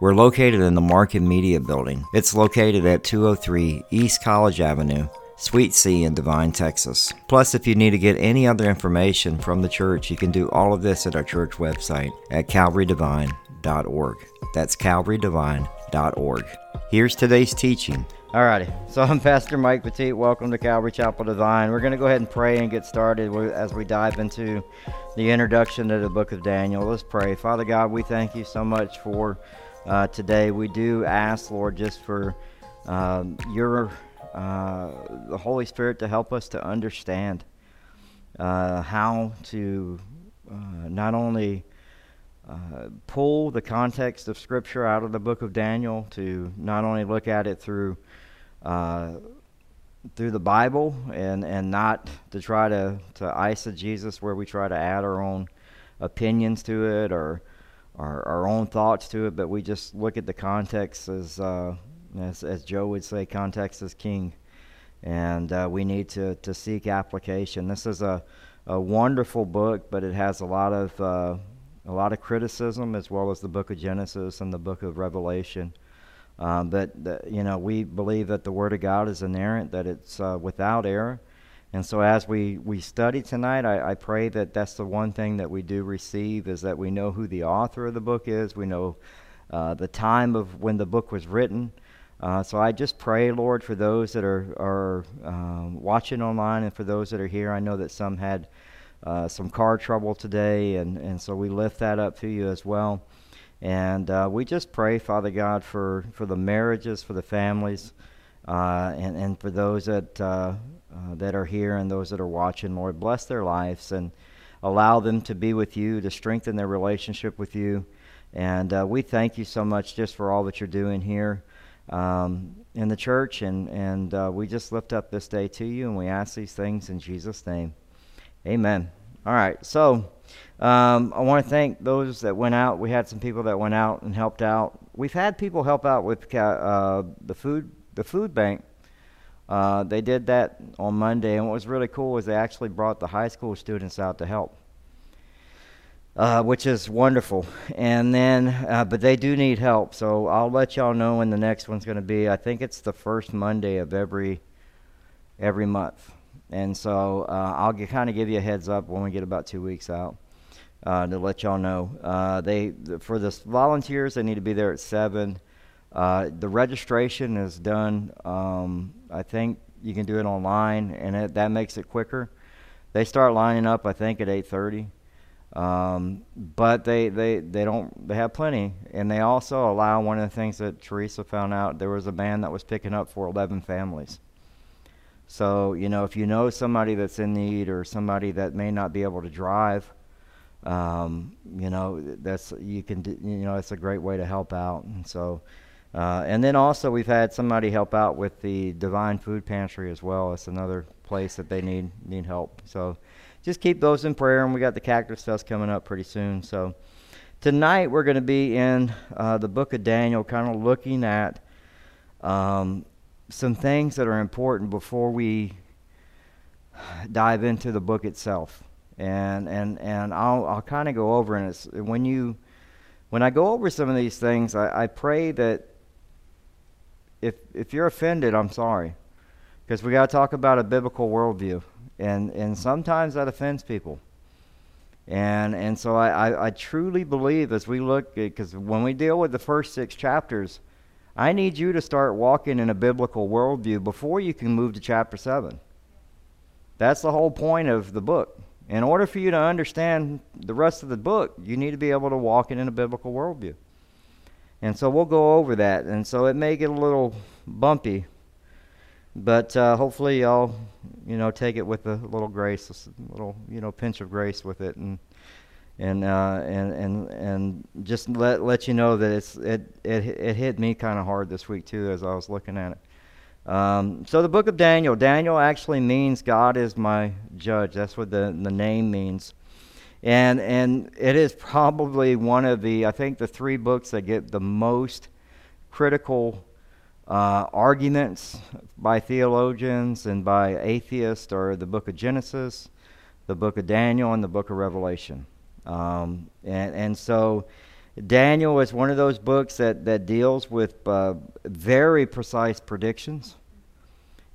We're located in the Market Media Building. It's located at 203 East College Avenue, Suite C in Devine, Texas. Plus, if you need to get any other information from the church, you can do all of this at our church website at calvarydevine.org. That's calvarydevine.org. Here's today's teaching. Alrighty, so I'm Pastor Mike Petit. Welcome to Calvary Chapel Devine. We're going to go ahead and pray and get started as we dive into the introduction to the book of Daniel. Let's pray. Father God, we thank you so much for uh, today. We do ask, Lord, just for um, your uh, the Holy Spirit to help us to understand uh, how to uh, not only uh, pull the context of Scripture out of the book of Daniel, to not only look at it through uh, through the Bible and, and not to try to, to eisegesis where we try to add our own opinions to it or our, our own thoughts to it, but we just look at the context as, uh, as, as Joe would say, context is king. And uh, we need to, to seek application. This is a, a wonderful book, but it has a lot of, uh, a lot of criticism as well as the book of Genesis and the book of Revelation. Um, but you know, we believe that the Word of God is inerrant, that it's uh, without error. And so, as we, we study tonight, I, I pray that that's the one thing that we do receive is that we know who the author of the book is. We know uh, the time of when the book was written. Uh, so I just pray, Lord, for those that are are um, watching online and for those that are here. I know that some had uh, some car trouble today, and, and so we lift that up to you as well. And uh, we just pray, Father God, for, for the marriages, for the families, uh, and, and for those that, uh, that are here and those that are watching, Lord. Bless their lives and allow them to be with you, to strengthen their relationship with you. And uh, we thank you so much just for all that you're doing here um, in the church. And, and uh, we just lift up this day to you, and we ask these things in Jesus' name. Amen. All right, so. Um, I want to thank those that went out. We had some people that went out and helped out. We've had people help out with uh, the food the food bank. Uh, they did that on Monday, and what was really cool is they actually brought the high school students out to help, uh, which is wonderful. And then, uh, but they do need help, so I'll let y'all know when the next one's going to be. I think it's the first Monday of every every month, and so uh, I'll kind of give you a heads up when we get about two weeks out uh, to let y'all know. Uh, they for the volunteers, they need to be there at seven. Uh, the registration is done. Um, I think you can do it online, and it, that makes it quicker. They start lining up, I think, at eight thirty. Um, but they, they, they don't they have plenty, and they also allow one of the things that Teresa found out. There was a band that was picking up for eleven families. So you know, if you know somebody that's in need or somebody that may not be able to drive, um, you know that's you can you know it's a great way to help out and so uh, and then also we've had somebody help out with the Devine food pantry as well. It's another place that they need need help. So just keep those in prayer and we got the cactus fest coming up pretty soon. So tonight we're going to be in uh, the book of daniel kind of looking at um, some things that are important before we dive into the book itself. And and and I'll I'll kind of go over and it's when you when I go over some of these things, I, I pray that if if you're offended, I'm sorry, because we got to talk about a biblical worldview, and and sometimes that offends people. And and so I, I, I truly believe as we look because when we deal with the first six chapters, I need you to start walking in a biblical worldview before you can move to chapter seven. That's the whole point of the book. In order for you to understand the rest of the book, you need to be able to walk in a biblical worldview. And so we'll go over that. And so it may get a little bumpy, but uh, hopefully y'all, you know, take it with a little grace, a little, you know, pinch of grace with it, and and uh, and and and just let let you know that it's it it it hit me kind of hard this week too as I was looking at it. Um, so the book of Daniel, Daniel actually means God is my judge. That's what the, the name means. And, and it is probably one of the, I think, the three books that get the most critical uh, arguments by theologians and by atheists are the book of Genesis, the book of Daniel, and the book of Revelation. Um, and, and so Daniel is one of those books that, that deals with uh, very precise predictions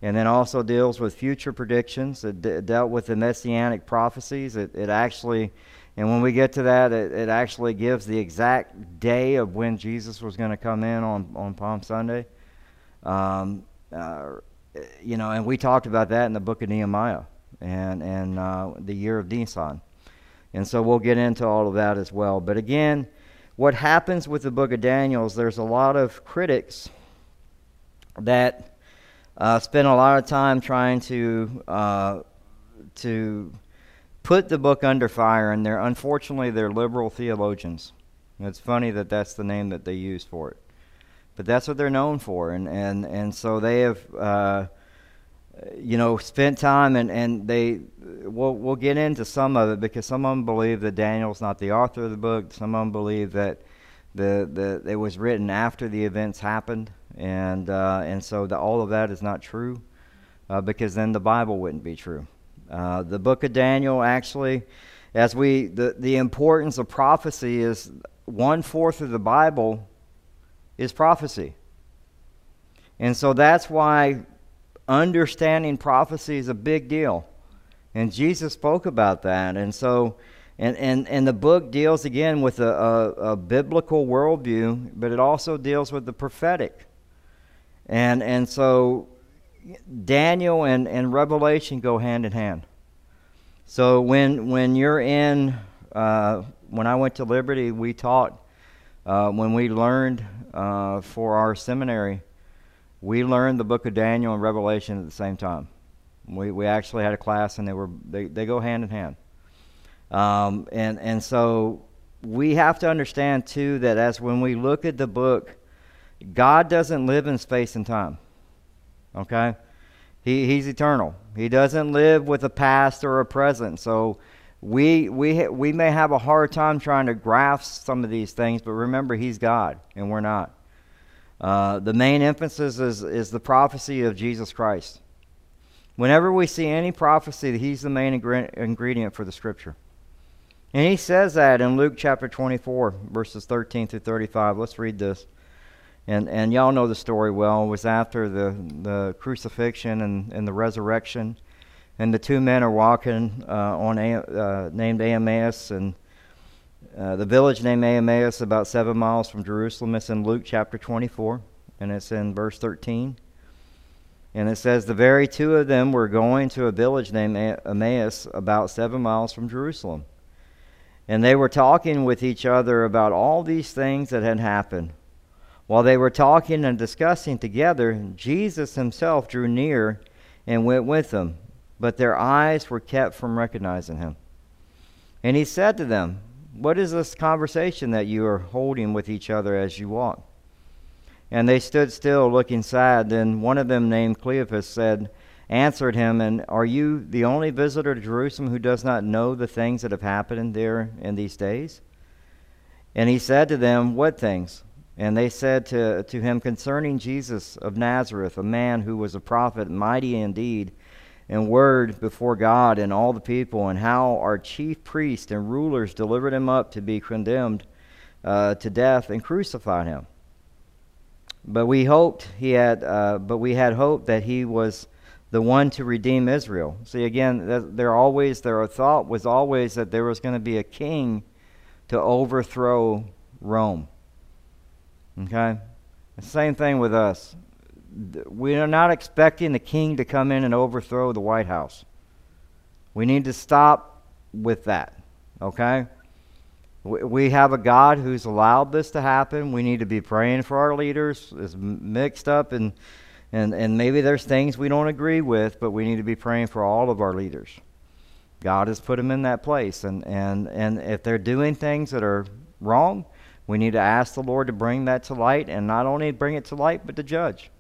and then also deals with future predictions. It dealt with the messianic prophecies. It, it actually, and when we get to that, it, it actually gives the exact day of when Jesus was going to come in on, on Palm Sunday. Um, uh, you know, and we talked about that in the book of Nehemiah and, and uh, the year of Nisan. And so we'll get into all of that as well. But again, what happens with the book of Daniel is there's a lot of critics that uh, spend a lot of time trying to uh, to put the book under fire, and they're unfortunately they're liberal theologians. And it's funny that that's the name that they use for it, but that's what they're known for, and and and so they have. Uh, you know, spent time and, and they we'll we'll get into some of it because some of them believe that Daniel's not the author of the book. Some of them believe that the the it was written after the events happened, and uh, and so the, all of that is not true, uh, because then the Bible wouldn't be true. Uh, the book of Daniel actually, as we the the importance of prophecy is one fourth of the Bible is prophecy, and so that's why understanding prophecy is a big deal. And Jesus spoke about that. And so, and, and, and the book deals again with a, a, a biblical worldview, but it also deals with the prophetic. And, and so, Daniel and, and Revelation go hand in hand. So, when, when you're in, uh, when I went to Liberty, we taught, uh, when we learned uh, for our seminary, we learned the book of Daniel and Revelation at the same time. We, we actually had a class, and they were they, they go hand in hand. Um, and and so we have to understand too that as when we look at the book, God doesn't live in space and time. Okay, he he's eternal. He doesn't live with a past or a present. So we we we may have a hard time trying to grasp some of these things, but remember, He's God, and we're not. Uh, the main emphasis is, is the prophecy of Jesus Christ. Whenever we see any prophecy, he's the main ingredient for the scripture. And he says that in Luke chapter 24, verses 13 through 35. Let's read this. And, and y'all know the story well. It was after the, the crucifixion and, and the resurrection. And the two men are walking uh, on a, uh, named Emmaus, and uh, the village named Emmaus, about seven miles from Jerusalem. It's in Luke chapter 24, and it's in verse 13. And it says, The very two of them were going to a village named Emmaus, about seven miles from Jerusalem. And they were talking with each other about all these things that had happened. While they were talking and discussing together, Jesus himself drew near and went with them, but their eyes were kept from recognizing him. And he said to them, what is this conversation that you are holding with each other as you walk? And they stood still, looking sad. Then one of them, named Cleophas, said, answered him, And are you the only visitor to Jerusalem who does not know the things that have happened there in these days? And he said to them, What things? And they said to, to him, Concerning Jesus of Nazareth, a man who was a prophet, mighty indeed and word before God and all the people, and how our chief priests and rulers delivered him up to be condemned uh, to death and crucified him. But we hoped he had, uh, but we had hoped that he was the one to redeem Israel. See, again, there always their thought was always that there was going to be a king to overthrow Rome. Okay, the same thing with us we are not expecting the king to come in and overthrow the White House. We need to stop with that, okay? We have a God who's allowed this to happen. We need to be praying for our leaders. It's mixed up, and, and, and maybe there's things we don't agree with, but we need to be praying for all of our leaders. God has put them in that place, and, and, and if they're doing things that are wrong, we need to ask the Lord to bring that to light, and not only bring it to light, but to judge.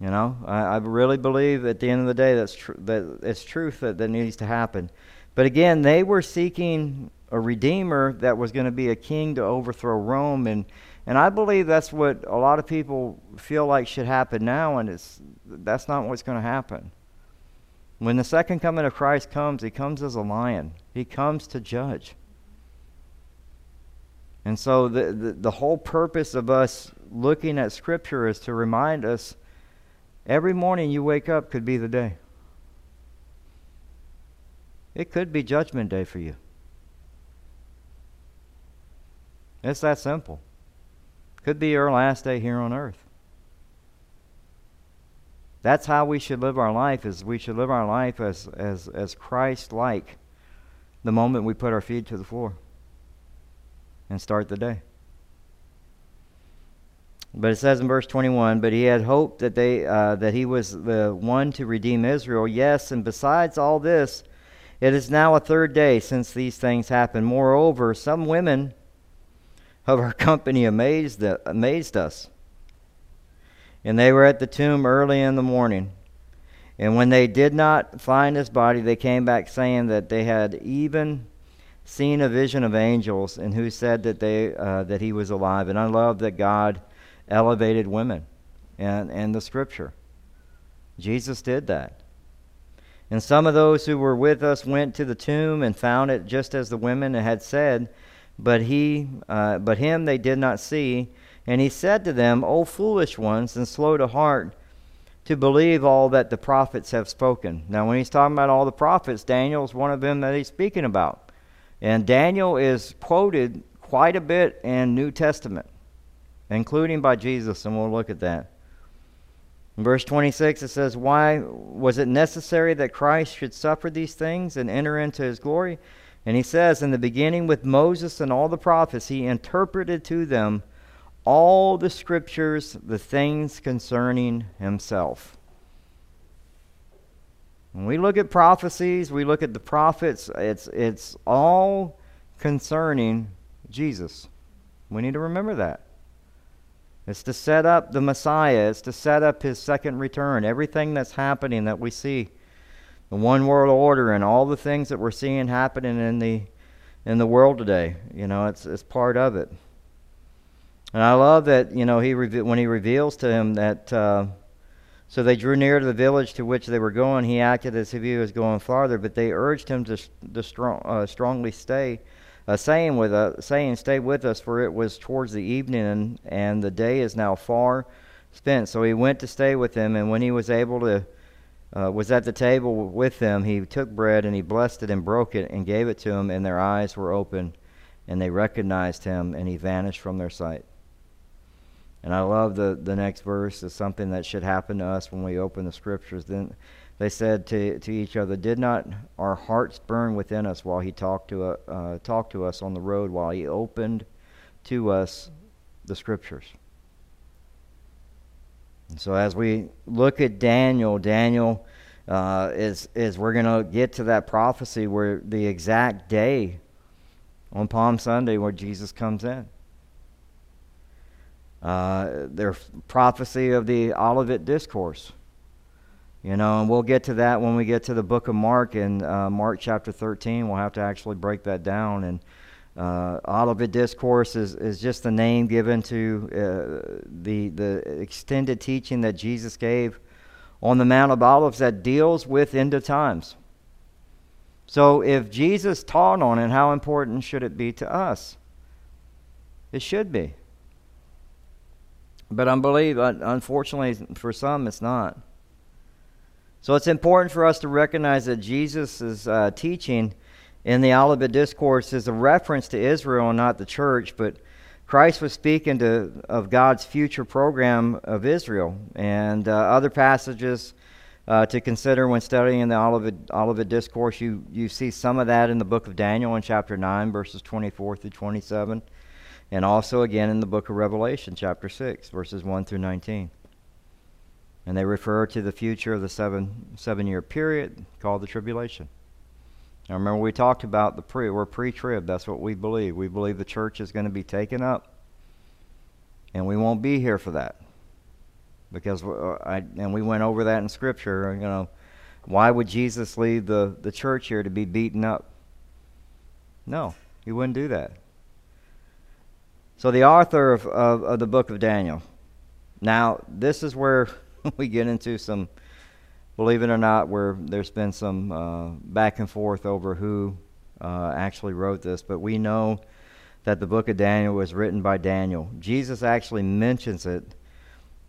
You know, I, I really believe at the end of the day that's tr- that it's truth that, that needs to happen. But again, they were seeking a redeemer that was going to be a king to overthrow Rome, and and I believe that's what a lot of people feel like should happen now, and it's that's not what's going to happen. When the second coming of Christ comes, he comes as a lion. He comes to judge. And so the, the, the whole purpose of us looking at Scripture is to remind us every morning you wake up could be the day. It could be Judgment Day for you. It's that simple. Could be your last day here on earth. That's how we should live our life is we should live our life as as as Christ like the moment we put our feet to the floor and start the day. But it says in verse 21, but he had hoped that they uh, that he was the one to redeem Israel. Yes, and besides all this, it is now a third day since these things happened. Moreover, some women of our company amazed amazed us. And they were at the tomb early in the morning. And when they did not find his body, they came back saying that they had even seen a vision of angels and who said that they uh, that he was alive. And I love that God elevated women and and the scripture. Jesus did that. And some of those who were with us went to the tomb and found it just as the women had said, but he uh, but him they did not see. And he said to them, O foolish ones, and slow to heart to believe all that the prophets have spoken. Now, when he's talking about all the prophets, Daniel is one of them that he's speaking about. And Daniel is quoted quite a bit in New Testament, including by Jesus, and we'll look at that. In verse 26, it says, Why was it necessary that Christ should suffer these things and enter into his glory? And he says, In the beginning, with Moses and all the prophets, he interpreted to them all the scriptures, the things concerning himself. When we look at prophecies, we look at the prophets, it's, it's all concerning Jesus. We need to remember that. It's to set up the Messiah, it's to set up his second return. Everything that's happening that we see, the one world order, and all the things that we're seeing happening in the, in the world today, you know, it's, it's part of it. And I love that, you know, he when he reveals to him that. Uh, so they drew near to the village to which they were going. He acted as if he was going farther, but they urged him to, to strong, uh, strongly stay, uh, saying with uh, saying, "Stay with us, for it was towards the evening, and, and the day is now far spent." So he went to stay with them, and when he was able to, uh, was at the table with them, he took bread and he blessed it and broke it and gave it to them, and their eyes were open, and they recognized him, and he vanished from their sight. And I love the, the next verse is something that should happen to us when we open the scriptures. Then they said to, to each other, Did not our hearts burn within us while he talked to, uh, talked to us on the road, while he opened to us the scriptures? And so as we look at Daniel, Daniel uh, is, is we're going to get to that prophecy where the exact day on Palm Sunday where Jesus comes in uh, their prophecy of the Olivet Discourse. You know, and we'll get to that when we get to the book of Mark in uh, Mark chapter 13. We'll have to actually break that down. And uh, Olivet Discourse is, is just the name given to uh, the, the extended teaching that Jesus gave on the Mount of Olives that deals with end of times. So if Jesus taught on it, how important should it be to us? It should be. But I believe, unfortunately, for some, it's not. So it's important for us to recognize that Jesus' uh, teaching in the Olivet Discourse is a reference to Israel and not the church, but Christ was speaking to, of God's future program of Israel. And uh, other passages uh, to consider when studying the Olivet, Olivet Discourse, you, you see some of that in the book of Daniel in chapter 9, verses 24 through 27 and also again in the book of Revelation, chapter 6, verses 1 through 19. And they refer to the future of the seven, seven year period called the tribulation. Now remember, we talked about the pre, we're pre trib. That's what we believe. We believe the church is going to be taken up, and we won't be here for that. because uh, I and we went over that in Scripture. You know, why would Jesus leave the the church here to be beaten up? No, he wouldn't do that. So the author of, of, of the book of Daniel. Now, this is where we get into some, believe it or not, where there's been some uh, back and forth over who uh, actually wrote this, but we know that the book of Daniel was written by Daniel. Jesus actually mentions it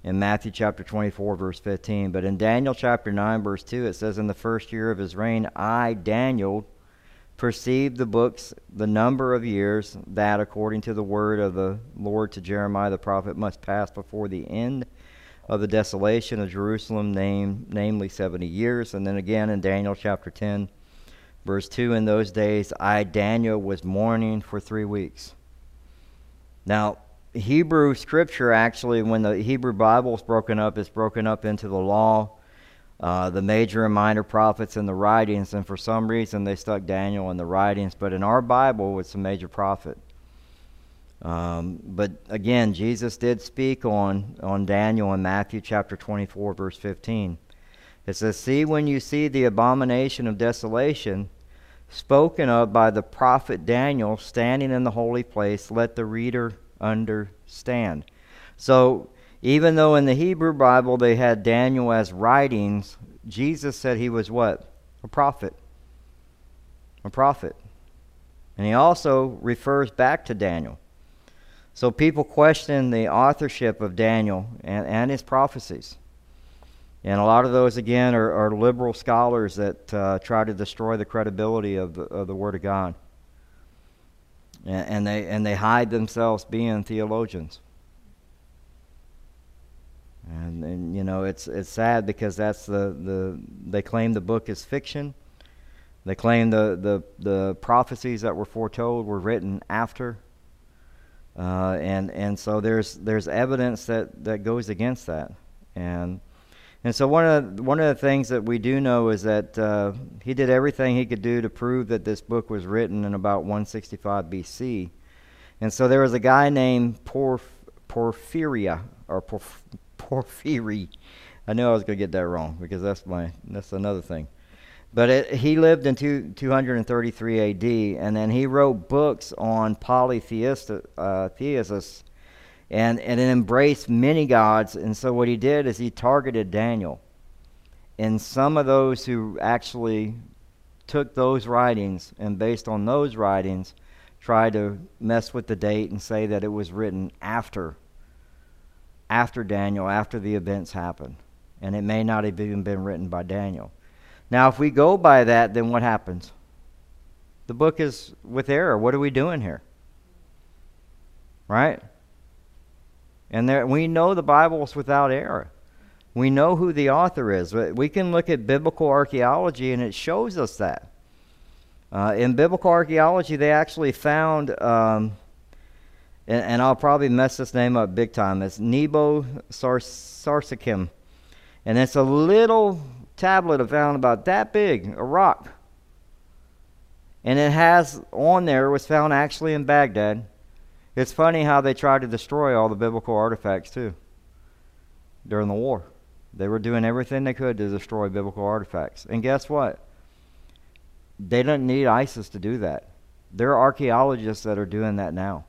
in Matthew chapter 24, verse 15. But in Daniel chapter 9, verse 2, it says, In the first year of his reign, I, Daniel, perceived the books, the number of years that, according to the word of the Lord to Jeremiah the prophet, must pass before the end of the desolation of Jerusalem, name, namely 70 years. And then again in Daniel chapter 10, verse 2 In those days, I, Daniel, was mourning for three weeks. Now, Hebrew scripture actually, when the Hebrew Bible is broken up, it's broken up into the law, uh, the major and minor prophets, and the writings. And for some reason, they stuck Daniel in the writings. But in our Bible, it's a major prophet. Um, but again, Jesus did speak on, on Daniel in Matthew chapter 24, verse 15. It says, See, when you see the abomination of desolation spoken of by the prophet Daniel standing in the holy place, let the reader understand. So, even though in the Hebrew Bible they had Daniel as writings, Jesus said he was what? A prophet. A prophet. And he also refers back to Daniel. So people question the authorship of Daniel and, and his prophecies. And a lot of those, again, are, are liberal scholars that uh, try to destroy the credibility of the, of the Word of God and, and they and they hide themselves being theologians. And, and you know it's it's sad because that's the, the they claim the book is fiction. They claim the, the, the prophecies that were foretold were written after. Uh, and and so there's there's evidence that, that goes against that. And and so one of the, one of the things that we do know is that uh, he did everything he could do to prove that this book was written in about 165 BC. And so there was a guy named Porf- Porphyria or Porphyry. I knew I was going to get that wrong because that's my that's another thing. But it, he lived in two, 233 AD, and then he wrote books on polytheism, uh, and, and it embraced many gods. And so what he did is he targeted Daniel. And some of those who actually took those writings and based on those writings tried to mess with the date and say that it was written after after Daniel, after the events happened. And it may not have even been written by Daniel. Now, if we go by that, then what happens? The book is with error. What are we doing here? Right? And there, we know the Bible is without error. We know who the author is. We can look at biblical archaeology and it shows us that. Uh, in biblical archaeology, they actually found, um, and, and, I'll probably mess this name up big time, it's Nebo Sarsarchim. And it's a little tablet of found about that big, a rock. And it has on there, was found actually in Baghdad. It's funny how they tried to destroy all the biblical artifacts, too, during the war. They were doing everything they could to destroy biblical artifacts. And guess what? They don't need ISIS to do that. There are archaeologists that are doing that now.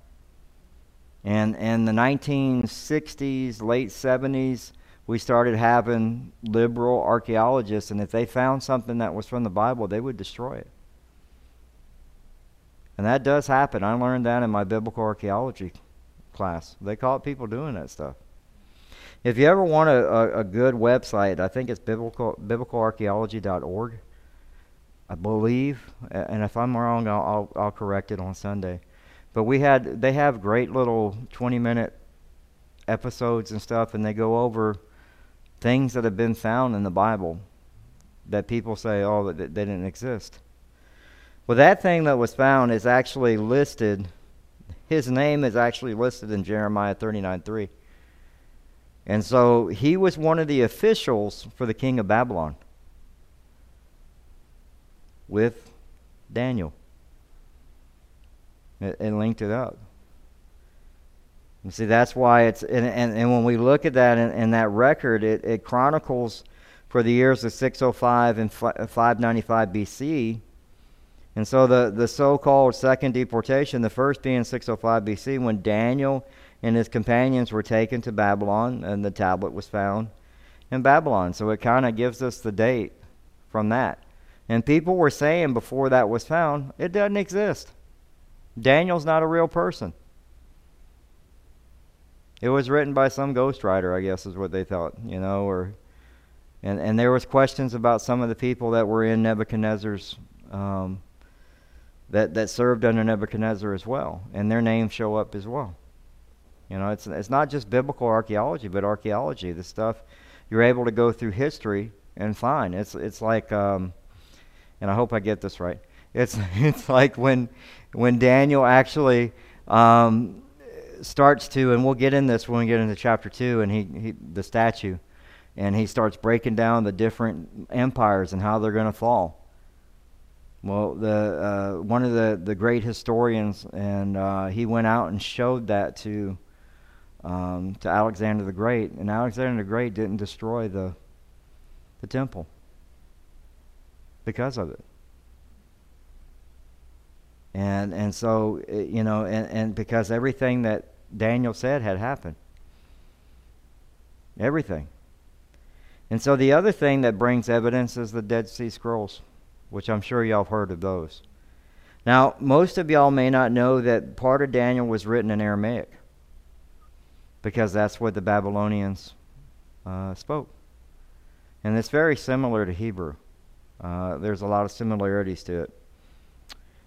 And in the 1960s, late 70s, we started having liberal archaeologists, and if they found something that was from the Bible, they would destroy it. And that does happen. I learned that in my biblical archaeology class. They caught people doing that stuff. If you ever want a, a, a good website, I think it's biblical biblicalarchaeology.org. I believe, and if I'm wrong, I'll, I'll, I'll correct it on Sunday. But we had they have great little 20 minute episodes and stuff, and they go over things that have been found in the Bible that people say, oh, that they didn't exist. Well, that thing that was found is actually listed, his name is actually listed in Jeremiah 39 3. And so he was one of the officials for the king of Babylon with Daniel. It, it linked it up. You see, that's why it's, and, and, and when we look at that in, in that record, it, it chronicles for the years of 605 and uh, 595 BC. And so the, the so called second deportation, the first being 605 BC, when Daniel and his companions were taken to Babylon and the tablet was found in Babylon. So it kind of gives us the date from that. And people were saying before that was found, it doesn't exist. Daniel's not a real person. It was written by some ghostwriter, I guess, is what they thought, you know, or and and there was questions about some of the people that were in Nebuchadnezzar's um, that that served under Nebuchadnezzar as well, and their names show up as well. You know, it's it's not just biblical archaeology, but archaeology. The stuff you're able to go through history and find. It's it's like, um, and I hope I get this right. It's it's like when when Daniel actually um, starts to, and we'll get in this when we get into chapter two, and he, he the statue, and he starts breaking down the different empires and how they're going to fall. Well, the uh, one of the, the great historians, and uh, he went out and showed that to um, to Alexander the Great, and Alexander the Great didn't destroy the the temple because of it. And and so eh, you know, and, and because everything that Daniel said had happened. Everything. And so the other thing that brings evidence is the Dead Sea Scrolls, which I'm sure y'all have heard of those. Now, most of y'all may not know that part of Daniel was written in Aramaic because that's what the Babylonians uh, spoke. And it's very similar to Hebrew. Uh, there's a lot of similarities to it.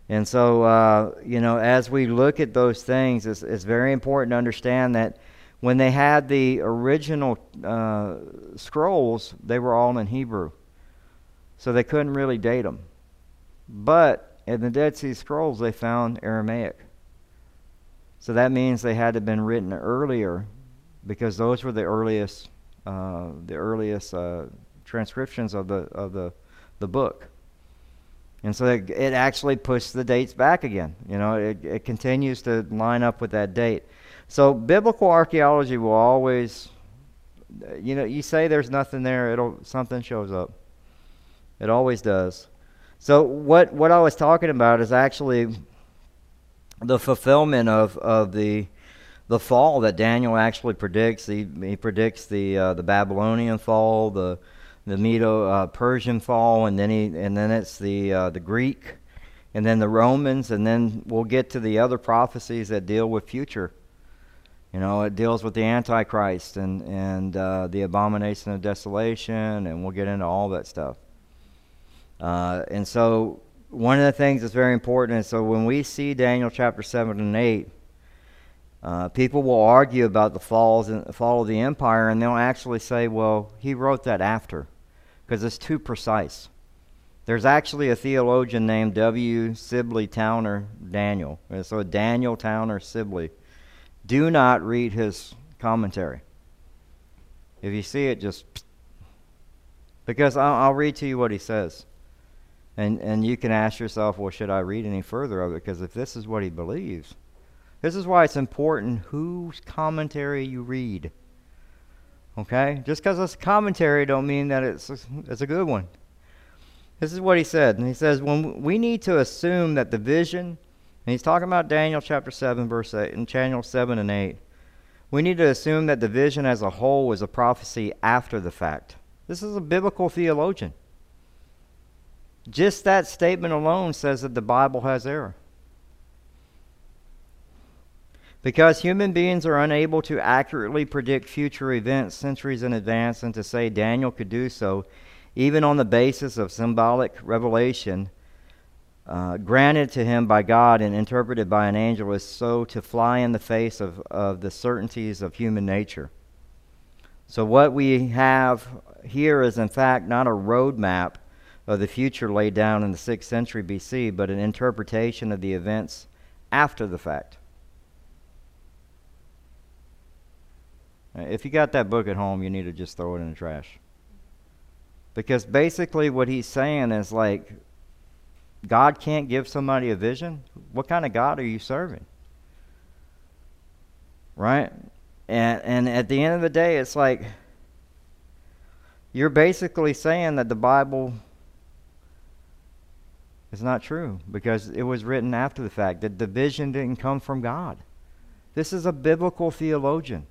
And so, uh, you know, as we look at those things, it's, it's, very important to understand that when they had the original uh, scrolls, they were all in Hebrew. So they couldn't really date them. But in the Dead Sea Scrolls, they found Aramaic. So that means they had to have been written earlier because those were the earliest, uh, the earliest uh, transcriptions of the, of the, the book. And so it, it actually pushes the dates back again. You know, it, it continues to line up with that date. So biblical archaeology will always, you know, you say there's nothing there, it'll something shows up. It always does. So what what I was talking about is actually the fulfillment of, of the the fall that Daniel actually predicts. He, he predicts the uh, the Babylonian fall, the the Medo uh, Persian fall, and then he, and then it's the uh, the Greek, and then the Romans, and then we'll get to the other prophecies that deal with future. You know, it deals with the Antichrist and and uh, the abomination of desolation, and we'll get into all that stuff. Uh, and so, one of the things that's very important is so when we see Daniel chapter seven and eight. Uh, people will argue about the falls and fall of the empire, and they'll actually say, "Well, he wrote that after." Because it's too precise. There's actually a theologian named W. Sibley Towner Daniel. Uh, so Daniel Towner Sibley. Do not read his commentary. If you see it, just because I'll, I'll, read to you what he says, and and you can ask yourself, well, should I read any further of it? Because if this is what he believes, this is why it's important whose commentary you read. Okay? Just because it's commentary don't mean that it's, it's a good one. This is what he said. And he says, when we need to assume that the vision, and he's talking about Daniel chapter 7, verse 8, and Daniel 7 and 8. We need to assume that the vision as a whole was a prophecy after the fact. This is a biblical theologian. Just that statement alone says that the Bible has error. Because human beings are unable to accurately predict future events centuries in advance, and to say Daniel could do so, even on the basis of symbolic revelation uh, granted to him by God and interpreted by an angel, is so to fly in the face of, of the certainties of human nature. So, what we have here is, in fact, not a roadmap of the future laid down in the 6th century BC, but an interpretation of the events after the fact. Uh, if you got that book at home, you need to just throw it in the trash. Because basically, what he's saying is like, God can't give somebody a vision. What kind of God are you serving? Right? And and at the end of the day it's like you're basically saying that the Bible is not true because it was written after the fact that the vision didn't come from God. This is a biblical theologian.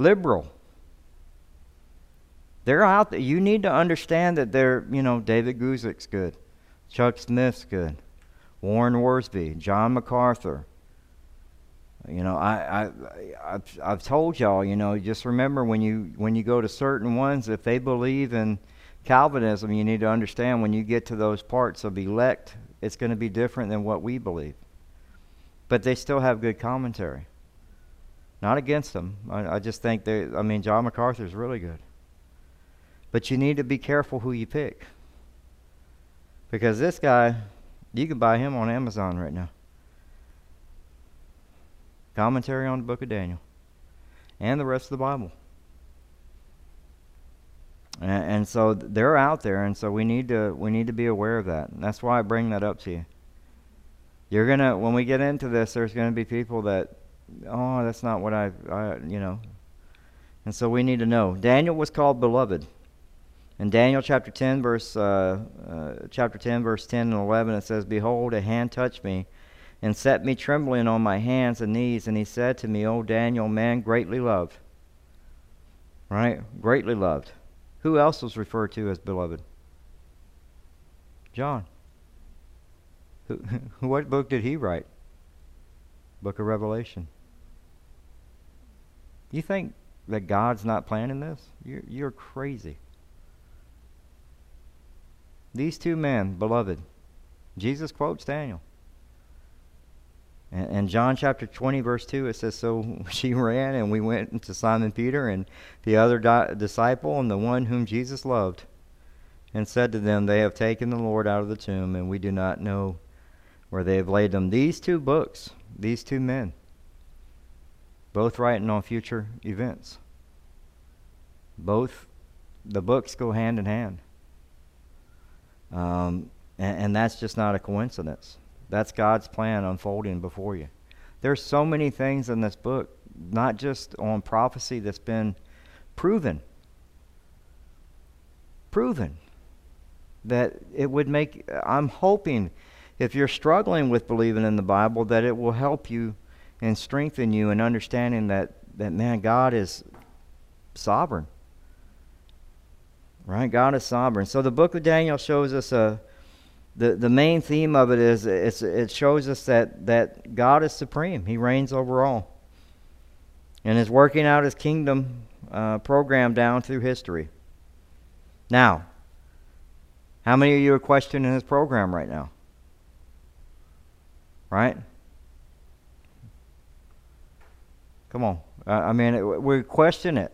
Liberal. They're out there. You need to understand that they're, you know, David Guzik's good. Chuck Smith's good. Warren Wiersbe, John MacArthur. You know, I, I, I've, I've told y'all, you know, just remember when you when you go to certain ones, if they believe in Calvinism, you need to understand when you get to those parts of elect, it's going to be different than what we believe. But they still have good commentary. Not against them. I, I just think they. I mean, John MacArthur is really good. But you need to be careful who you pick. Because this guy, you can buy him on Amazon right now. Commentary on the book of Daniel and the rest of the Bible. And, and so they're out there, and so we need to we need to be aware of that. And that's why I bring that up to you. You're gonna when we get into this, there's gonna be people that, oh, that's not what I, I you know. And so we need to know. Daniel was called beloved. In Daniel chapter 10, verse uh, uh, chapter 10, verse 10 and 11, it says, "Behold, a hand touched me, and set me trembling on my hands and knees, and he said to me, O Daniel, man greatly loved." Right, greatly loved. Who else was referred to as beloved? John. What book did he write? Book of Revelation. You think that God's not planning this? You're, you're crazy. These two men, beloved, Jesus quotes Daniel. And, John chapter 20, verse 2, it says, So she ran, and we went to Simon Peter and the other di- disciple, and the one whom Jesus loved, and said to them, They have taken the Lord out of the tomb, and we do not know where they have laid him. These two books, these two men, both writing on future events. Both the books go hand in hand. Um, and, and that's just not a coincidence. That's God's plan unfolding before you. There's so many things in this book, not just on prophecy that's been proven. Proven. That it would make, I'm hoping, if you're struggling with believing in the Bible, that it will help you and strengthen you in understanding that, that man, God is sovereign. Right? God is sovereign. So the book of Daniel shows us a the, the main theme of it is it shows us that, that God is supreme. He reigns over all. And is working out his kingdom uh, program down through history. Now, how many of you are questioning his program right now? Right? Come on. I mean, we question it.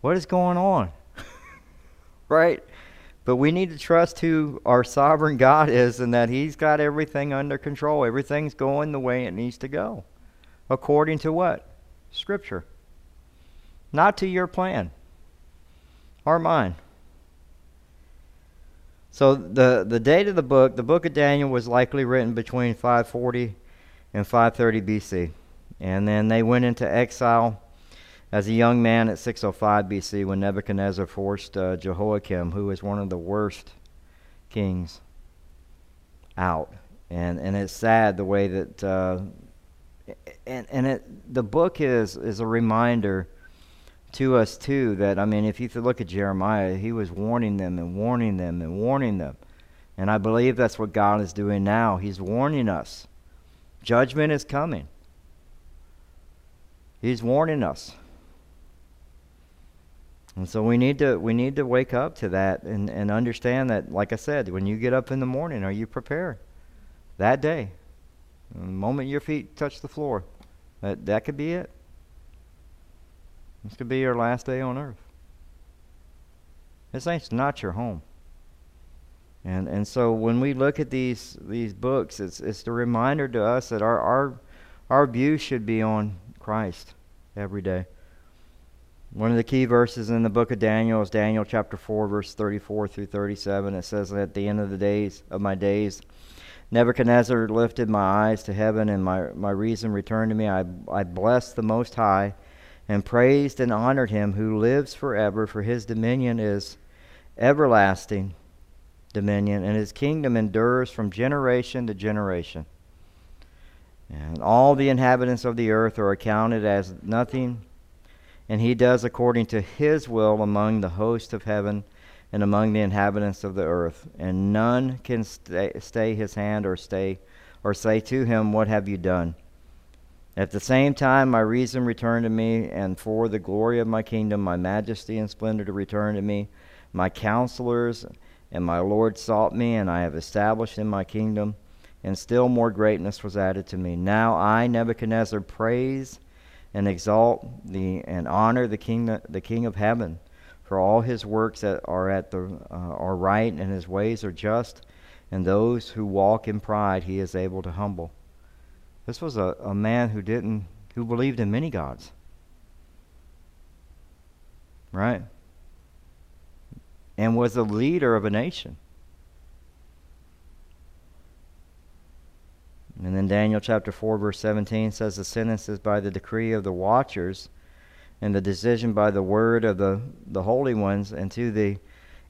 What is going on? right? But we need to trust who our sovereign God is and that He's got everything under control. Everything's going the way it needs to go. According to what? Scripture. Not to your plan or mine. So the, the date of the book, the book of Daniel was likely written between 540 and 530 BC. And then they went into exile as a young man at 605 BC, when Nebuchadnezzar forced uh, Jehoiakim, who was one of the worst kings, out. And, and it's sad the way that, uh, and, and it, the book is, is a reminder to us too that, I mean, if you look at Jeremiah, he was warning them and warning them and warning them. And I believe that's what God is doing now. He's warning us. Judgment is coming. He's warning us. And so we need to we need to wake up to that and, and understand that, like I said, when you get up in the morning, are you prepared? That day. The moment your feet touch the floor, that that could be it. This could be your last day on earth. This ain't not your home. And and so when we look at these these books, it's it's the reminder to us that our our our view should be on Christ every day. One of the key verses in the book of Daniel is Daniel chapter 4, verse 34 through 37. It says, At the end of the days of my days, Nebuchadnezzar lifted my eyes to heaven, and my, my reason returned to me. I, I blessed the Most High and praised and honored him who lives forever, for his dominion is everlasting dominion, and his kingdom endures from generation to generation. And all the inhabitants of the earth are accounted as nothing, and he does according to his will among the host of heaven and among the inhabitants of the earth, and none can stay, stay his hand or stay or say to him, What have you done? At the same time, my reason returned to me, and for the glory of my kingdom, my majesty and splendor to return to me. My counselors and my Lord sought me, and I have established in my kingdom, and still more greatness was added to me. Now I, Nebuchadnezzar, praise and exalt the and honor the king, the King of heaven for all his works that are at the uh, are right and his ways are just and those who walk in pride he is able to humble. This was a, a man who didn't who believed in many gods. Right? And was a leader of a nation and then daniel chapter 4 verse 17 says the sentence is by the decree of the watchers and the decision by the word of the, the holy ones, and to the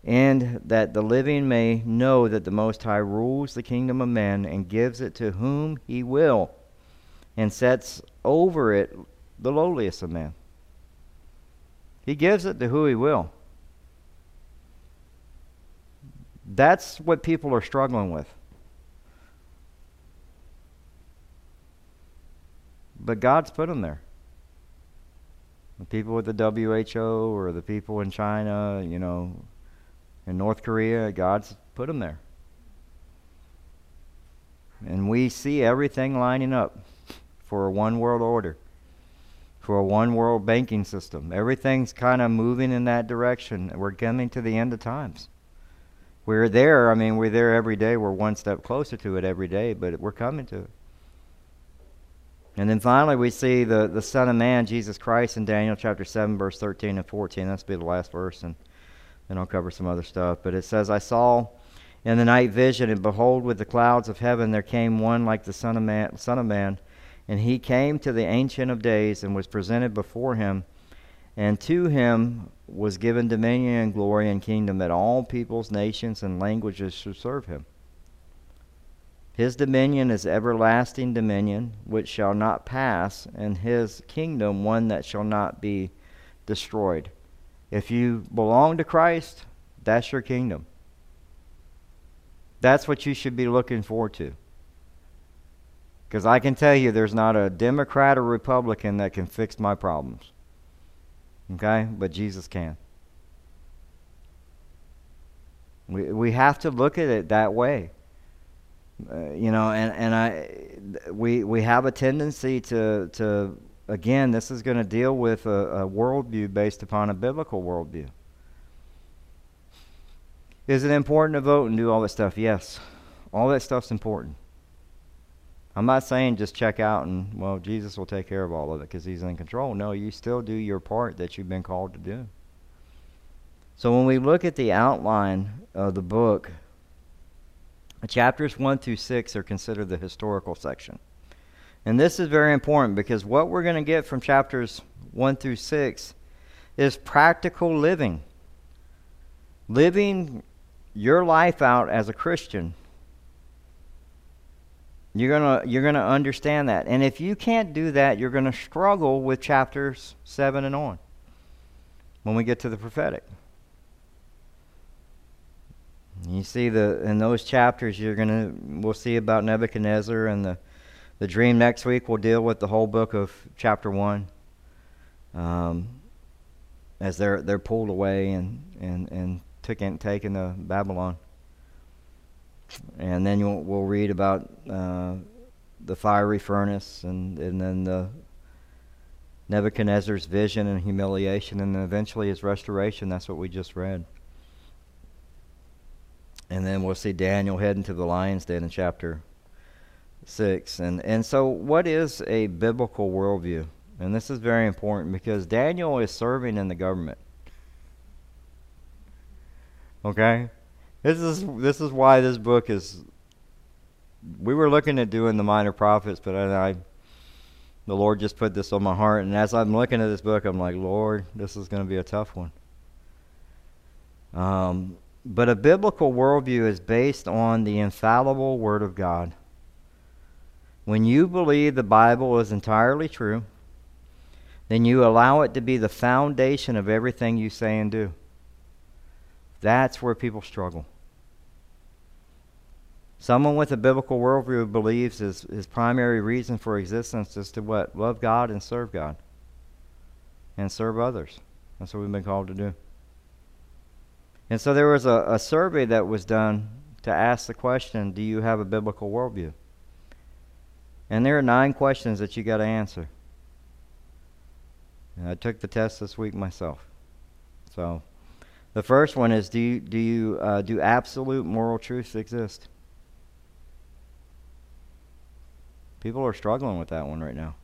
end that the living may know that the Most High rules the kingdom of men and gives it to whom he will, and sets over it the lowliest of men. He gives it to who he will. That's what people are struggling with. But God's put them there. The people with the WHO or the people in China, you know, in North Korea, God's put them there. And we see everything lining up for a one world order, for a one world banking system. Everything's kind of moving in that direction. We're coming to the end of times. We're there. I mean, we're there every day. We're one step closer to it every day, but we're coming to it. And then finally, we see the, the Son of Man, Jesus Christ, in Daniel chapter 7, verse 13 and 14. That's be the last verse, and then I'll cover some other stuff. But it says, I saw in the night vision, and behold, with the clouds of heaven there came one like the Son of Man, Son of Man. And he came to the Ancient of Days and was presented before him. And to him was given dominion and glory and kingdom that all peoples, nations, and languages should serve him. His dominion is everlasting dominion, which shall not pass, and his kingdom one that shall not be destroyed. If you belong to Christ, that's your kingdom. That's what you should be looking forward to. Because I can tell you there's not a Democrat or Republican that can fix my problems. Okay? But Jesus can. We, we have to look at it that way. Uh, you know, and and I we we have a tendency to to again, this is going to deal with a, a worldview based upon a biblical worldview. Is it important to vote and do all that stuff? Yes, all that stuff's important. I'm not saying just check out and well, Jesus will take care of all of it because He's in control. No, you still do your part that you've been called to do. So when we look at the outline of the book Chapters 1 through 6 are considered the historical section. And this is very important because what we're going to get from chapters 1 through 6 is practical living. Living your life out as a Christian. You're going to you're going to understand that. And if you can't do that, you're going to struggle with chapters 7 and on when we get to the prophetic. You see the in those chapters you're gonna we'll see about Nebuchadnezzar and the the dream next week. We'll deal with the whole book of chapter one. Um, as they're they're pulled away and and and taken taken to Babylon. And then we'll read about uh, the fiery furnace and and then the Nebuchadnezzar's vision and humiliation and eventually his restoration. That's what we just read. And then we'll see Daniel heading to the lion's den in chapter 6. And, and so, what is a biblical worldview? And this is very important because Daniel is serving in the government. Okay? This is, this is why this book is we were looking at doing the minor prophets, but I, I the Lord just put this on my heart. And as I'm looking at this book, I'm like, Lord, this is going to be a tough one. Um, but a biblical worldview is based on the infallible Word of God. When you believe the Bible is entirely true, then you allow it to be the foundation of everything you say and do. That's where people struggle. Someone with a biblical worldview believes his, his primary reason for existence is to what? Love God and serve God. And serve others. That's what we've been called to do. And so there was a, a survey that was done to ask the question Do you have a biblical worldview? And there are nine questions that you got to answer. And I took the test this week myself. So the first one is Do you, do, you, uh, do absolute moral truths exist? People are struggling with that one right now.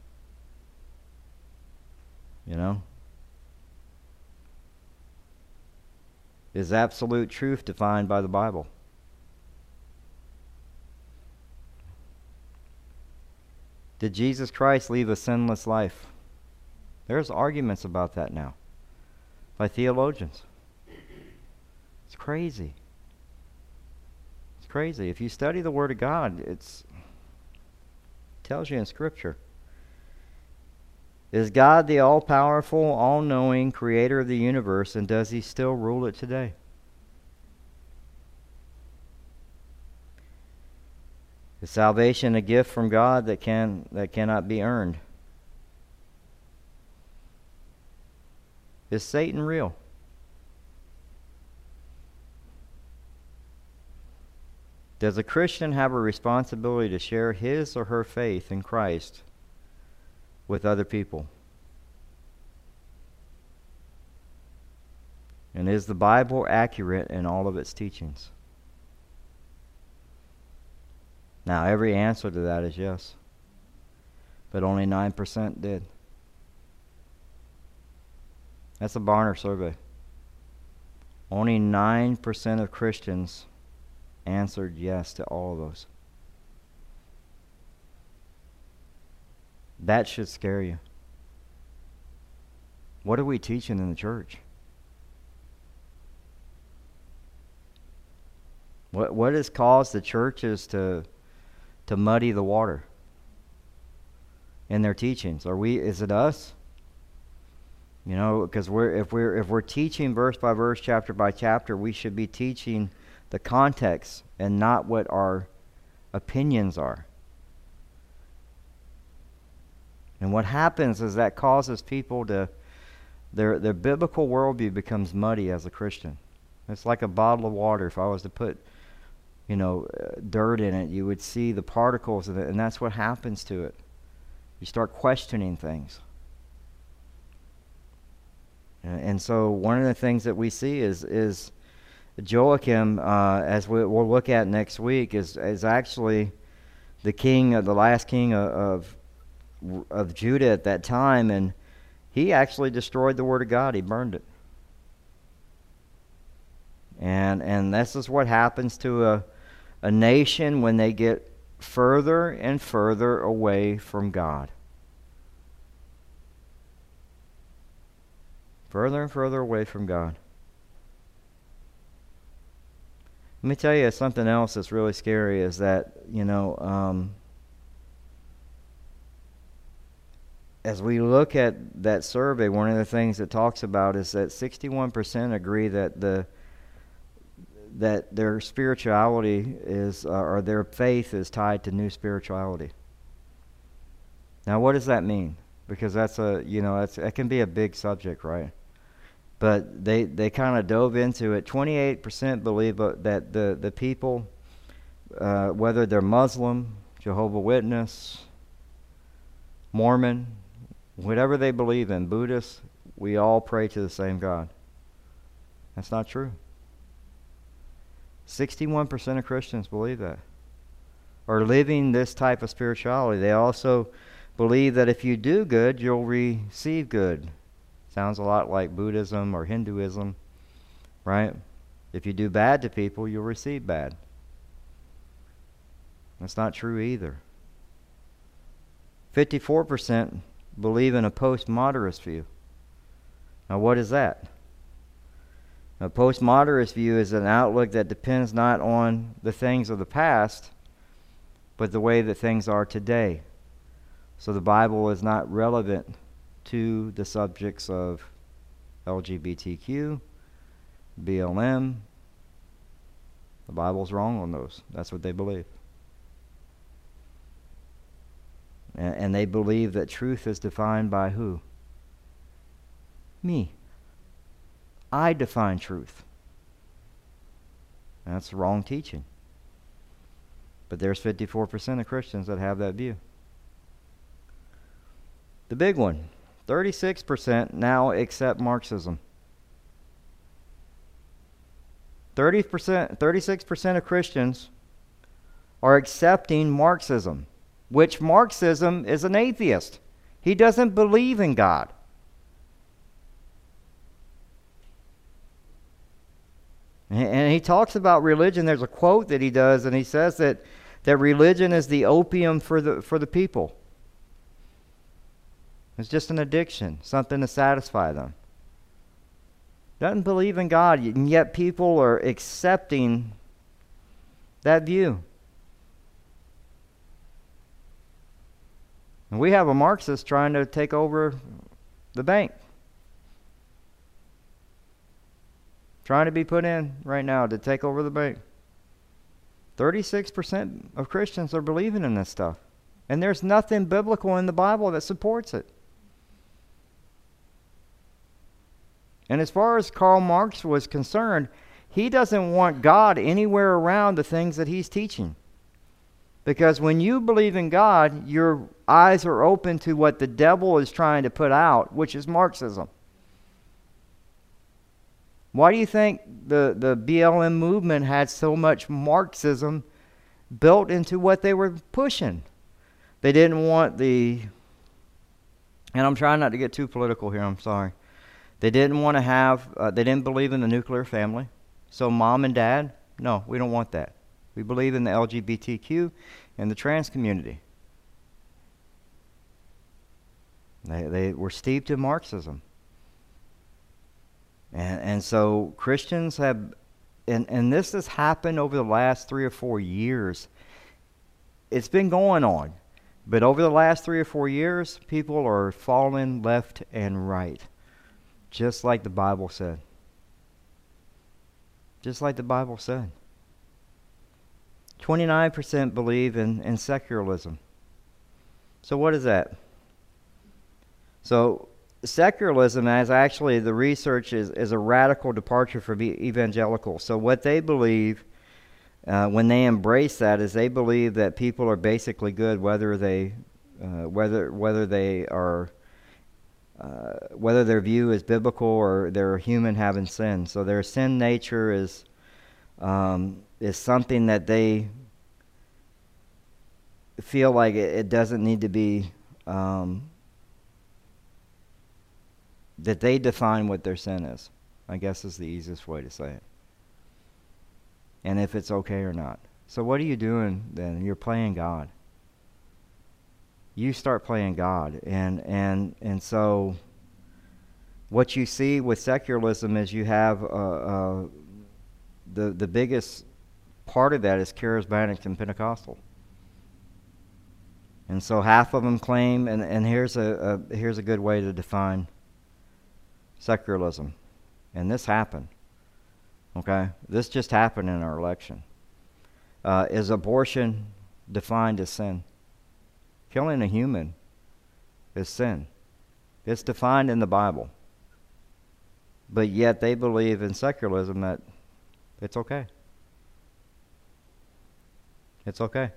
You know? Is absolute truth defined by the Bible? Did Jesus Christ leave a sinless life? There's arguments about that now by theologians. It's crazy. It's crazy. If you study the Word of God, it's tells you in Scripture. Is God the all powerful, all knowing creator of the universe, and does he still rule it today? Is salvation a gift from God that, can, that cannot be earned? Is Satan real? Does a Christian have a responsibility to share his or her faith in Christ with other people? And is the Bible accurate in all of its teachings? Now, every answer to that is yes. But only 9% did. That's a Barna survey. Only 9% of Christians answered yes to all of those. That should scare you. What are we teaching in the church? What what has caused the churches to to muddy the water in their teachings? Are we is it us? You know, because we're if we're if we're teaching verse by verse, chapter by chapter, we should be teaching the context and not what our opinions are. And what happens is that causes people to, their, their biblical worldview becomes muddy as a Christian. It's like a bottle of water. If I was to put, you know, uh, dirt in it, you would see the particles of it, and that's what happens to it. You start questioning things. And, so one of the things that we see is, is Joachim, uh, as we, will look at next week, is, is actually the king, of the last king of, of, of Judah at that time, and he actually destroyed the Word of God. He burned it. And, and this is what happens to a, a nation when they get further and further away from God. Further and further away from God. Let me tell you something else that's really scary is that, you know, um, as we look at that survey, one of the things it talks about is that 61% agree that the that their spirituality is uh, or their faith is tied to new spirituality. Now, what does that mean? Because that's a you know that's that can be a big subject, right? but they, they kind of dove into it. 28% believe uh, that the, the people, uh, whether they're Muslim, Jehovah Witness, Mormon, whatever they believe in, Buddhists, we all pray to the same God. That's not true. 61% of Christians believe that. Or living this type of spirituality. They also believe that if you do good, you'll receive good. Sounds a lot like Buddhism or Hinduism, right? If you do bad to people, you'll receive bad. That's not true either. 54% believe in a postmodernist view. Now, what is that? A postmodernist view is an outlook that depends not on the things of the past, but the way that things are today. So the Bible is not relevant to the subjects of LGBTQ, BLM. The Bible's wrong on those. That's what they believe. And, they believe that truth is defined by who? Me. I define truth. That's wrong teaching. But there's 54% of Christians that have that view. The big one 36% now accept Marxism. 30%, 36% of Christians are accepting Marxism, which Marxism is an atheist. He doesn't believe in God. And he talks about religion. There's a quote that he does, and he says that, that religion is the opium for the, for the people. It's just an addiction, something to satisfy them. Doesn't believe in God, and yet people are accepting that view. And we have a Marxist trying to take over the bank. trying to be put in right now to take over the bank. 36% of Christians are believing in this stuff. And there's nothing biblical in the Bible that supports it. And as far as Karl Marx was concerned, he doesn't want God anywhere around the things that he's teaching. Because when you believe in God, your eyes are open to what the devil is trying to put out, which is Marxism. Why do you think the, the BLM movement had so much Marxism built into what they were pushing? They didn't want the, and I'm trying not to get too political here, I'm sorry. They didn't want to have, uh, they didn't believe in the nuclear family. So, mom and dad, no, we don't want that. We believe in the LGBTQ and the trans community. They, they were steeped in Marxism. And, and so Christians have, and, and this has happened over the last three or four years. It's been going on. But over the last three or four years, people are falling left and right, just like the Bible said. Just like the Bible said. 29% believe in, in secularism. So, what is that? So, secularism as actually the research is, is a radical departure from evangelical. So what they believe uh, when they embrace that is they believe that people are basically good whether they uh, whether whether they are uh, whether their view is biblical or they're human having sin. So their sin nature is um, is something that they feel like it, it doesn't need to be um, that they define what their sin is. I guess is the easiest way to say it. And if it's okay or not. So what are you doing then? You're playing God. You start playing God and and and so what you see with secularism is you have uh, uh, the the biggest part of that is charismatic and Pentecostal. And so half of them claim, and, and here's a, a here's a good way to define secularism. And this happened. Okay? This just happened in our election. Uh, is abortion defined as sin? Killing a human is sin. It's defined in the Bible. But yet they believe in secularism that it's okay. It's okay.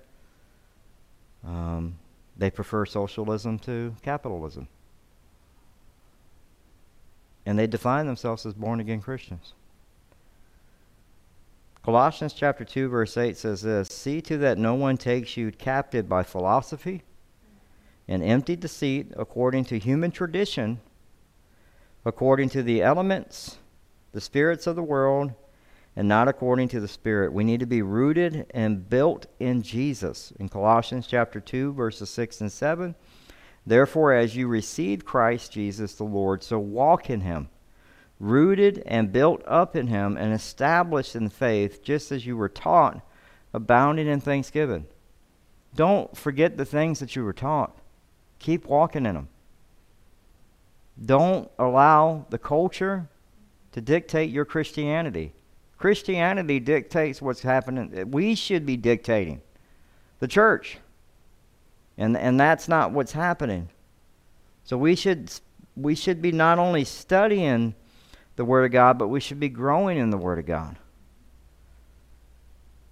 Um, they prefer socialism to capitalism and they define themselves as born again Christians. Colossians chapter 2 verse 8 says this, "See to that no one takes you captive by philosophy and empty deceit according to human tradition, according to the elements, the spirits of the world, and not according to the Spirit. We need to be rooted and built in Jesus. In Colossians chapter 2, verses 6 and 7, therefore, as you received Christ Jesus the Lord, so walk in him, rooted and built up in him, and established in faith, just as you were taught, abounding in thanksgiving. Don't forget the things that you were taught. Keep walking in them. Don't allow the culture to dictate your Christianity. Christianity dictates what's happening. We should be dictating the church. And, and that's not what's happening. So we should, we should be not only studying the Word of God, but we should be growing in the Word of God.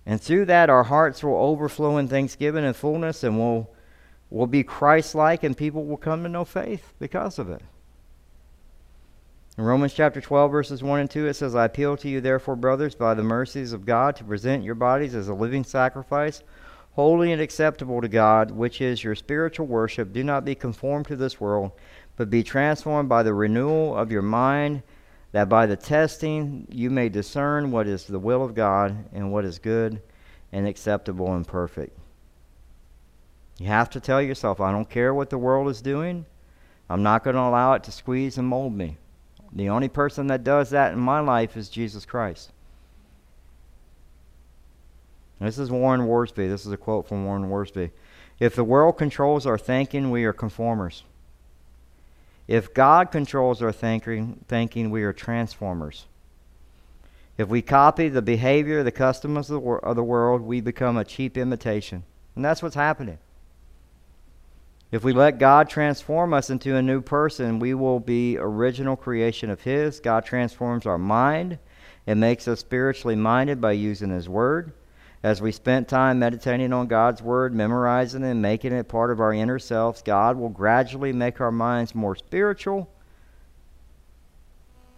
And through that, our hearts will overflow in thanksgiving and fullness, and we'll, we'll be Christ like, and people will come to know faith because of it. In Romans chapter 12, verses 1 and 2, it says, I appeal to you, therefore, brothers, by the mercies of God, to present your bodies as a living sacrifice, holy and acceptable to God, which is your spiritual worship. Do not be conformed to this world, but be transformed by the renewal of your mind, that by the testing you may discern what is the will of God and what is good and acceptable and perfect. You have to tell yourself, I don't care what the world is doing. I'm not going to allow it to squeeze and mold me. The only person that does that in my life is Jesus Christ. This is Warren Wiersbe. This is a quote from Warren Wiersbe. If the world controls our thinking, we are conformers. If God controls our thinking, thinking we are transformers. If we copy the behavior, the customs of the, wor- of the world, we become a cheap imitation. And that's what's happening. If we let God transform us into a new person, we will be original creation of His. God transforms our mind and makes us spiritually minded by using His Word. As we spend time meditating on God's Word, memorizing it, and making it part of our inner selves, God will gradually make our minds more spiritual.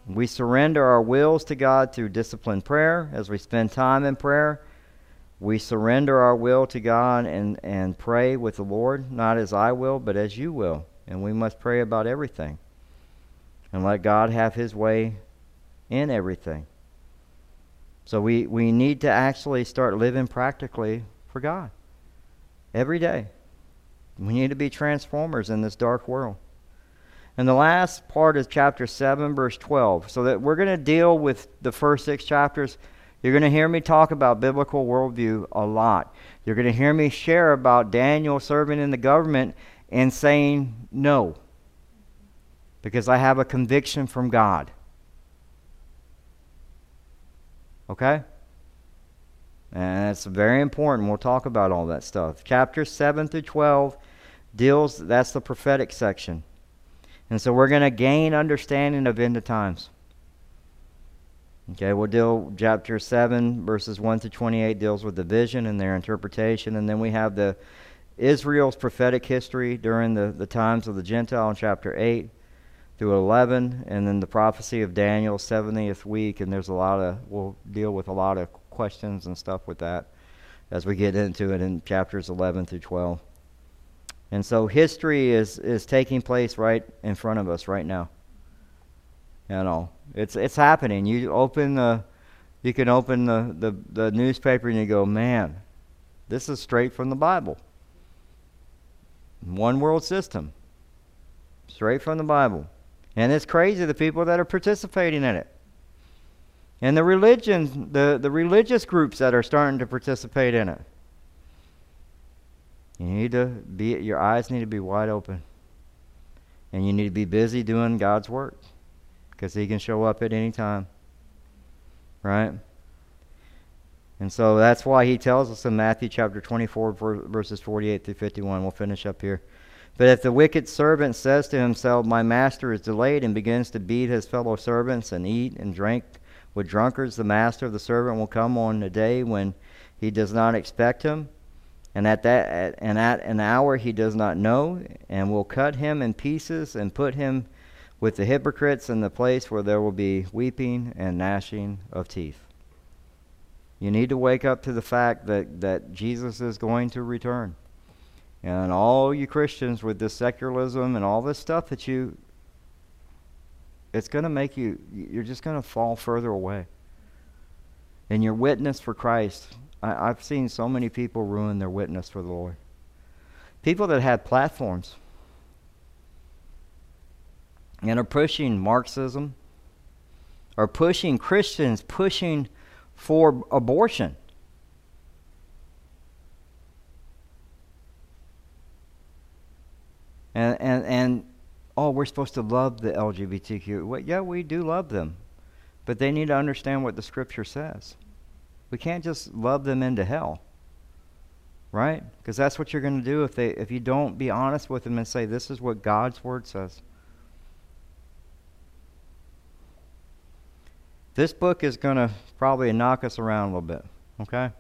We surrender our wills to God through disciplined prayer. As we spend time in prayer, we surrender our will to God and, and pray with the Lord, not as I will, but as you will. And we must pray about everything and let God have His way in everything. So we, we need to actually start living practically for God every day. We need to be transformers in this dark world. And the last part is chapter 7, verse 12. So that we're going to deal with the first six chapters you're going to hear me talk about biblical worldview a lot. You're going to hear me share about Daniel serving in the government and saying no because I have a conviction from God. Okay? And it's very important. We'll talk about all that stuff. Chapter 7 through 12 deals, that's the prophetic section. And so we're going to gain understanding of end of times. Okay, we'll deal chapter 7 verses 1 to 28 deals with the vision and their interpretation and then we have the Israel's prophetic history during the, the times of the Gentile in chapter 8 through 11 and then the prophecy of Daniel's 70th week and there's a lot of we'll deal with a lot of questions and stuff with that as we get into it in chapters 11 through 12. And so history is is taking place right in front of us right now. You know, it's it's happening. You open the, you can open the, the, the newspaper and you go, man, this is straight from the Bible. One world system, straight from the Bible, and it's crazy the people that are participating in it, and the religion, the the religious groups that are starting to participate in it. You need to be your eyes need to be wide open, and you need to be busy doing God's work because he can show up at any time. Right? And so that's why he tells us in Matthew chapter 24, verses 48 through 51. We'll finish up here. But if the wicked servant says to himself, My master is delayed, and begins to beat his fellow servants and eat and drink with drunkards, the master of the servant will come on a day when he does not expect him, and at that and at an hour he does not know, and will cut him in pieces and put him with the hypocrites in the place where there will be weeping and gnashing of teeth. You need to wake up to the fact that, that Jesus is going to return. And all you Christians with this secularism and all this stuff that you, it's going to make you, you're just going to fall further away. in your witness for Christ. I, I've seen so many people ruin their witness for the Lord. People that had platforms and are pushing Marxism, are pushing Christians, pushing for abortion. And, and, and oh, we're supposed to love the LGBTQ. Well, yeah, we do love them. But they need to understand what the scripture says. We can't just love them into hell. Right? Because that's what you're going to do if they if you don't be honest with them and say this is what God's word says. This book is going to probably knock us around a little bit, okay?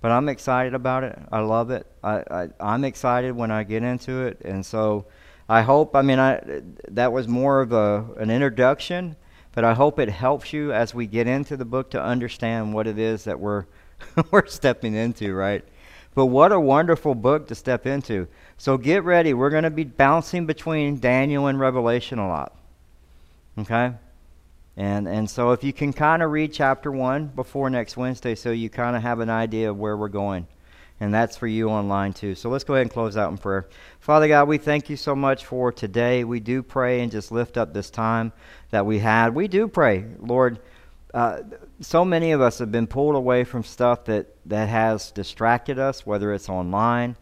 But I'm excited about it. I love it. I, I am excited when I get into it, and so I hope. I mean, I that was more of a an introduction, but I hope it helps you as we get into the book to understand what it is that we're we're stepping into, right? But what a wonderful book to step into. So get ready. We're going to be bouncing between Daniel and Revelation a lot. Okay? And, and so if you can kind of read chapter 1 before next Wednesday so you kind of have an idea of where we're going. And that's for you online too. So let's go ahead and close out in prayer. Father God, we thank you so much for today. We do pray and just lift up this time that we had. We do pray, Lord. Uh, so many of us have been pulled away from stuff that, that has distracted us, whether it's online,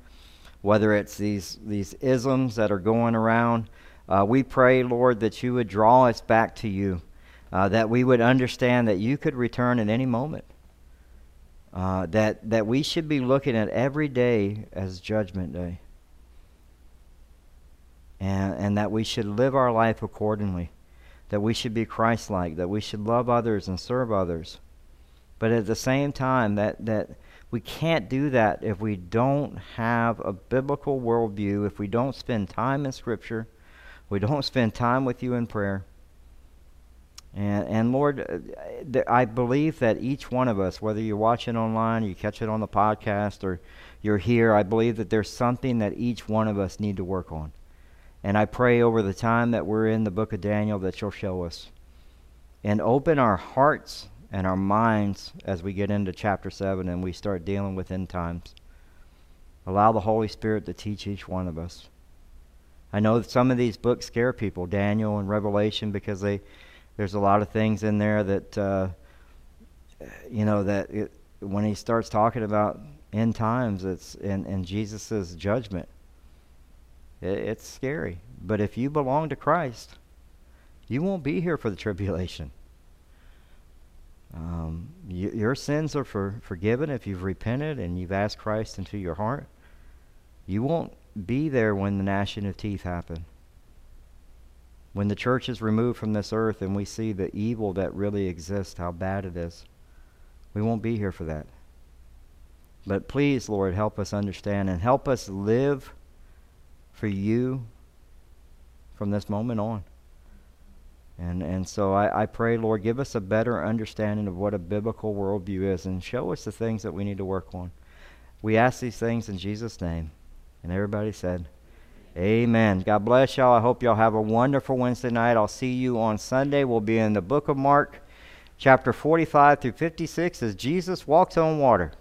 whether it's these, these isms that are going around. Uh, we pray, Lord, that you would draw us back to you uh, that we would understand that you could return at any moment. Uh, that, that we should be looking at every day as Judgment Day. And, and that we should live our life accordingly. That we should be Christ like. That we should love others and serve others. But at the same time, that, that we can't do that if we don't have a biblical worldview, if we don't spend time in Scripture, we don't spend time with you in prayer and, and Lord, uh, I believe that each one of us, whether you're watching online, you catch it on the podcast, or you're here, I believe that there's something that each one of us need to work on. And I pray over the time that we're in the book of Daniel that you'll show us. And open our hearts and our minds as we get into chapter 7 and we start dealing with end times. Allow the Holy Spirit to teach each one of us. I know that some of these books scare people, Daniel and Revelation, because they there's a lot of things in there that uh, you know that it, when he starts talking about end times, it's in in Jesus's judgment. It, it's scary, but if you belong to Christ, you won't be here for the tribulation. Um, you, your sins are for, forgiven if you've repented and you've asked Christ into your heart. You won't be there when the gnashing of teeth happen. When the church is removed from this earth and we see the evil that really exists, how bad it is, we won't be here for that. But please, Lord, help us understand and help us live for you from this moment on. And, and so I, I pray, Lord, give us a better understanding of what a biblical worldview is and show us the things that we need to work on. We ask these things in Jesus' name. And everybody said, Amen. God bless y'all. I hope y'all have a wonderful Wednesday night. I'll see you on Sunday. We'll be in the book of Mark, chapter 45 through 56, as Jesus walks on water.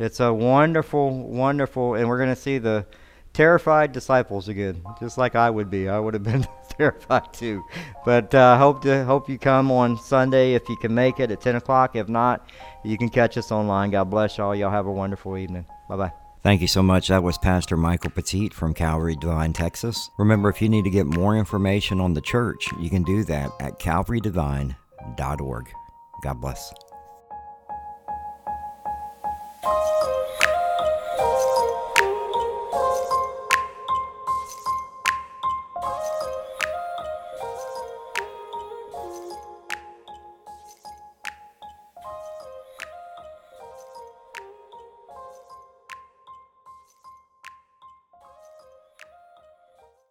It's a wonderful, wonderful, and we're going to see the terrified disciples again, just like I would be. I would have been terrified too. But uh, hope to hope you come on Sunday if you can make it at 10 o'clock. If not, you can catch us online. God bless y'all. Y'all have a wonderful evening. Bye bye. Thank you so much. That was Pastor Michael Petit from Calvary Devine, Texas. Remember, if you need to get more information on the church, you can do that at calvarydevine.org. God bless.